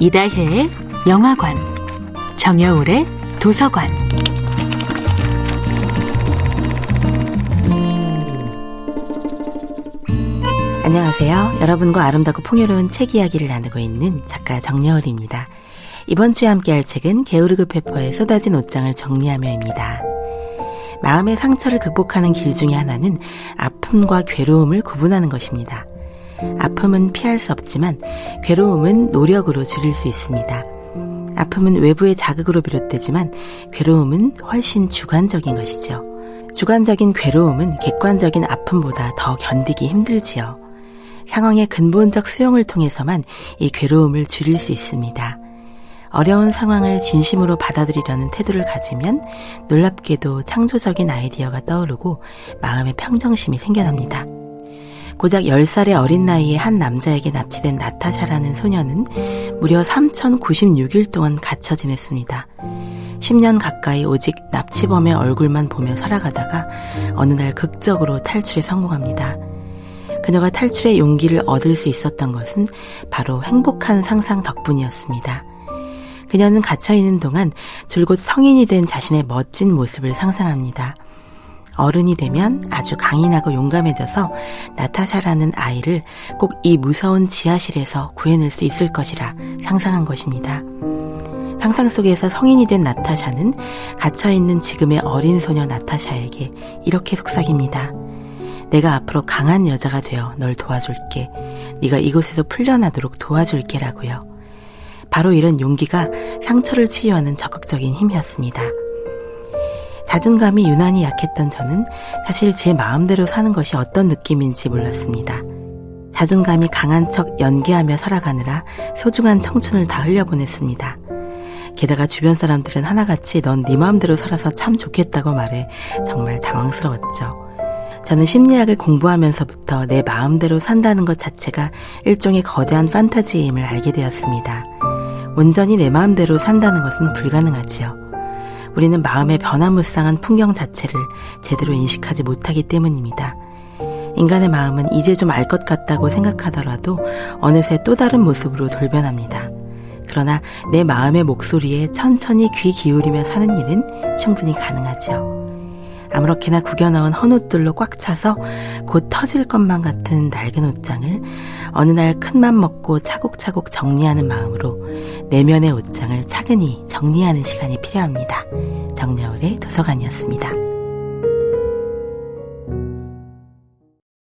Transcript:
이다혜의 영화관, 정여울의 도서관. 안녕하세요. 여러분과 아름답고 풍요로운 책 이야기를 나누고 있는 작가 정여울입니다. 이번 주에 함께할 책은 게오르그 페퍼의 쏟아진 옷장을 정리하며입니다. 마음의 상처를 극복하는 길 중에 하나는 아픔과 괴로움을 구분하는 것입니다. 아픔은 피할 수 없지만 괴로움은 노력으로 줄일 수 있습니다. 아픔은 외부의 자극으로 비롯되지만 괴로움은 훨씬 주관적인 것이죠. 주관적인 괴로움은 객관적인 아픔보다 더 견디기 힘들지요. 상황의 근본적 수용을 통해서만 이 괴로움을 줄일 수 있습니다. 어려운 상황을 진심으로 받아들이려는 태도를 가지면 놀랍게도 창조적인 아이디어가 떠오르고 마음의 평정심이 생겨납니다. 고작 10살의 어린 나이에 한 남자에게 납치된 나타샤라는 소녀는 무려 3,096일 동안 갇혀 지냈습니다. 10년 가까이 오직 납치범의 얼굴만 보며 살아가다가 어느 날 극적으로 탈출에 성공합니다. 그녀가 탈출의 용기를 얻을 수 있었던 것은 바로 행복한 상상 덕분이었습니다. 그녀는 갇혀있는 동안 줄곧 성인이 된 자신의 멋진 모습을 상상합니다. 어른이 되면 아주 강인하고 용감해져서 나타샤라는 아이를 꼭 이 무서운 지하실에서 구해낼 수 있을 것이라 상상한 것입니다. 상상 속에서 성인이 된 나타샤는 갇혀있는 지금의 어린 소녀 나타샤에게 이렇게 속삭입니다. 내가 앞으로 강한 여자가 되어 널 도와줄게. 네가 이곳에서 풀려나도록 도와줄게라고요. 바로 이런 용기가 상처를 치유하는 적극적인 힘이었습니다. 자존감이 유난히 약했던 저는 사실 제 마음대로 사는 것이 어떤 느낌인지 몰랐습니다. 자존감이 강한 척 연기하며 살아가느라 소중한 청춘을 다 흘려보냈습니다. 게다가 주변 사람들은 하나같이 넌 네 마음대로 살아서 참 좋겠다고 말해 정말 당황스러웠죠. 저는 심리학을 공부하면서부터 내 마음대로 산다는 것 자체가 일종의 거대한 판타지임을 알게 되었습니다. 온전히 내 마음대로 산다는 것은 불가능하지요. 우리는 마음의 변화무쌍한 풍경 자체를 제대로 인식하지 못하기 때문입니다. 인간의 마음은 이제 좀 알 것 같다고 생각하더라도 어느새 또 다른 모습으로 돌변합니다. 그러나 내 마음의 목소리에 천천히 귀 기울이며 사는 일은 충분히 가능하죠. 아무렇게나 구겨 넣은 헌옷들로 꽉 차서 곧 터질 것만 같은 낡은 옷장을 어느 날 큰맘 먹고 차곡차곡 정리하는 마음으로 내면의 옷장을 차근히 정리하는 시간이 필요합니다. 정려울의 도서관이었습니다.